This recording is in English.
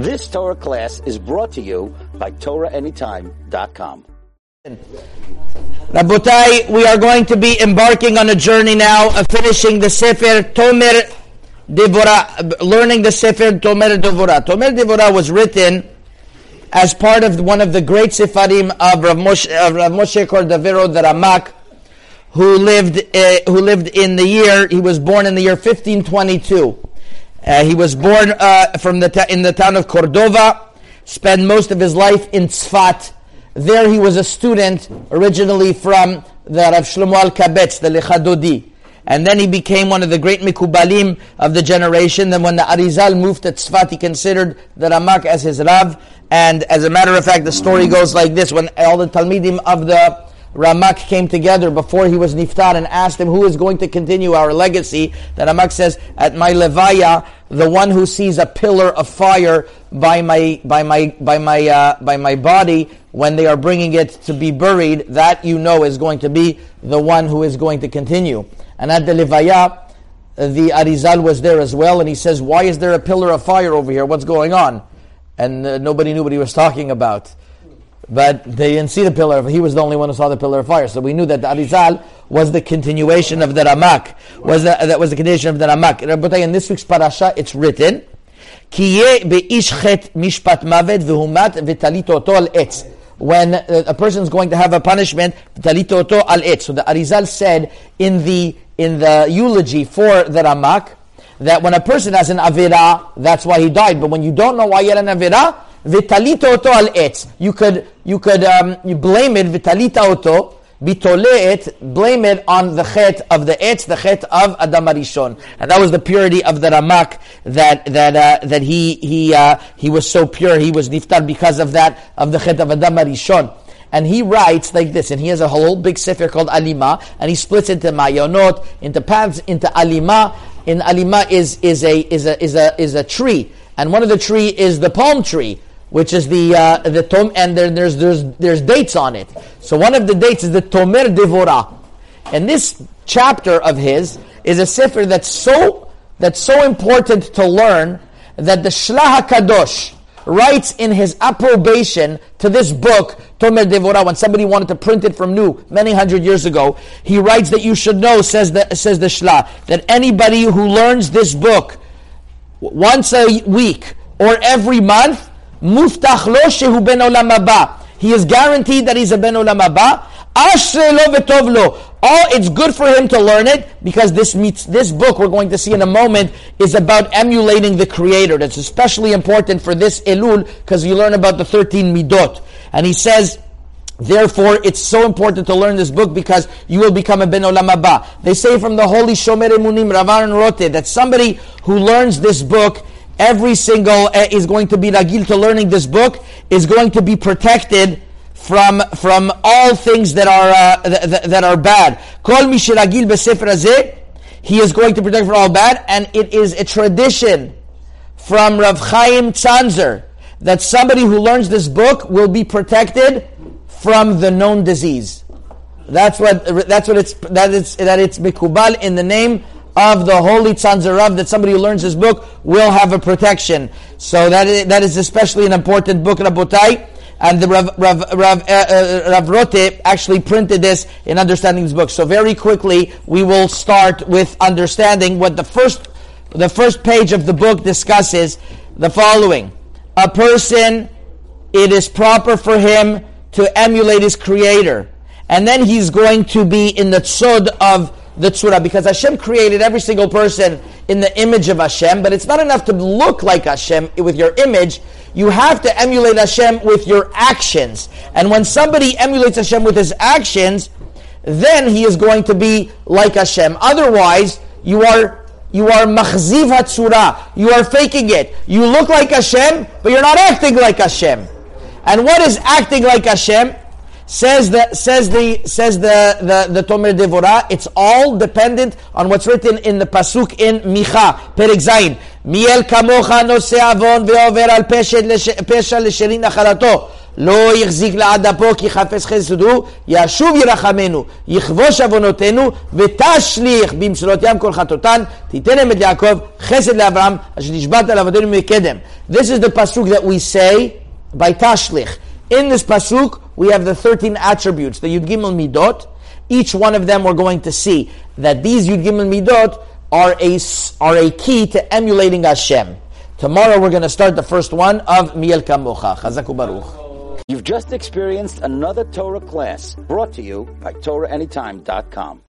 This Torah class is brought to you by TorahAnytime.com. Rabotai, we are going to be embarking on a journey now of finishing the Sefer Tomer Devorah, learning the Sefer Tomer Devorah. Tomer Devorah was written as part of one of the great Sefarim of Rav Moshe, of Rav Moshe Cordovero, the Ramak, who lived, uh, who lived in the year, he was born in the year 1522. Uh, he was born uh, from the ta- in the town of Cordova, spent most of his life in Tzfat. There he was a student originally from the Rav Shlomo Alkabetz, the Lechadodi. And then he became one of the great Mikubalim of the generation. Then when the Arizal moved to Tzfat, he considered the Ramak as his Rav. And as a matter of fact, the story goes like this. When all the Talmidim of the Ramak came together before he was niftar and asked him who is going to continue our legacy. The Ramak says, at my levaya, the one who sees a pillar of fire by my by my by my uh, by my body when they are bringing it to be buried, that you know is going to be the one who is going to continue. And at the levaya, the Arizal was there as well, and he says, "Why is there a pillar of fire over here? What's going on?" And uh, nobody knew what he was talking about but they didn't see the pillar. He was the only one who saw the pillar of fire. So we knew that the Arizal was the continuation of the Ramak. Was the, that was the continuation of the Ramak. In this week's parasha, it's written, When a person is going to have a punishment, oto al etz. So the Arizal said in the in the eulogy for the Ramak that when a person has an avira, that's why he died. But when you don't know why he had an avira, Vitalita oto al etz. You could you could um, you blame it vitalita oto. Bitoleet, blame it on the chet of the etz, the chet of Adam Arishon, and that was the purity of the Ramak that that uh, that he he uh, he was so pure, he was niftar because of that of the chet of Adam Arishon. And he writes like this, and he has a whole big sefer called Alima, and he splits into Mayonot, into paths, into Alima. In Alima is is a is a is a is a tree, and one of the tree is the palm tree which is the uh, the tom, and there, there's there's there's dates on it. So one of the dates is the Tomer Devora, and this chapter of his is a sefer that's so that's so important to learn that the Shlah Kadosh writes in his approbation to this book Tomer Devora when somebody wanted to print it from new many hundred years ago. He writes that you should know says the says the Shlah that anybody who learns this book once a week or every month Muftach lo shehu ben olam haba. He is guaranteed that he's a ben olam haba. Ashre lo v'tov lo. Oh, it's good for him to learn it because this meets this book we're going to see in a moment is about emulating the Creator. That's especially important for this Elul because you learn about the thirteen midot. And he says. Therefore, it's so important to learn this book because you will become a ben olam. They say from the holy Shomer Emunim Rav Aaron Roth that somebody who learns this book every single uh, is going to be ragil to learning this book is going to be protected from from all things that are uh, th- that are bad. Kol mishiragil besefer he is going to protect from all bad, and it is a tradition from Rav Chaim Tzanzer that somebody who learns this book will be protected from the known disease. That's what that's what it's that it's that it's mikubal in the name of the holy Tzanzarav that somebody who learns this book will have a protection. So that is, that is especially an important book, Rabotai. And the Rav, Rav, Rav, uh, uh, Rav Roth actually printed this in understanding this book. So very quickly, we will start with understanding what the first, the first page of the book discusses the following. A person, it is proper for him to emulate his creator. And then he's going to be in the tzod of the tzura, because Hashem created every single person in the image of Hashem, but it's not enough to look like Hashem with your image. You have to emulate Hashem with your actions. And when somebody emulates Hashem with his actions, then he is going to be like Hashem. Otherwise, you are you are machziv hatzura. You are faking it. You look like Hashem, but you're not acting like Hashem. And what is acting like Hashem? Says the says the says the the, the Tomer Devora. It's all dependent on what's written in the pasuk in Micha, Perek Zayin. Miel kamocha nose avon ve'over al pesha l'sherin nachalato. לא יחזיק לעד אפו כי חפש חסד הוא, ישוב ירחמנו, יכבוש עוונותינו, ותשליך במסירות ים כל חטאותן, תיתן אמת ליעקב, חסד לאברהם, אשר נשבעת לעבודנו מקדם. This is the pasuk that we say by tashlich. In this pasuk, we have the 13 attributes, the Yud Gimel Midot. Each one of them we're going to see that these Yud Gimel Midot are a, are a key to emulating Hashem. Tomorrow we're going to start the first one of Miel Kamocha. Chazaku Baruch. You've just experienced another Torah class brought to you by TorahAnytime.com.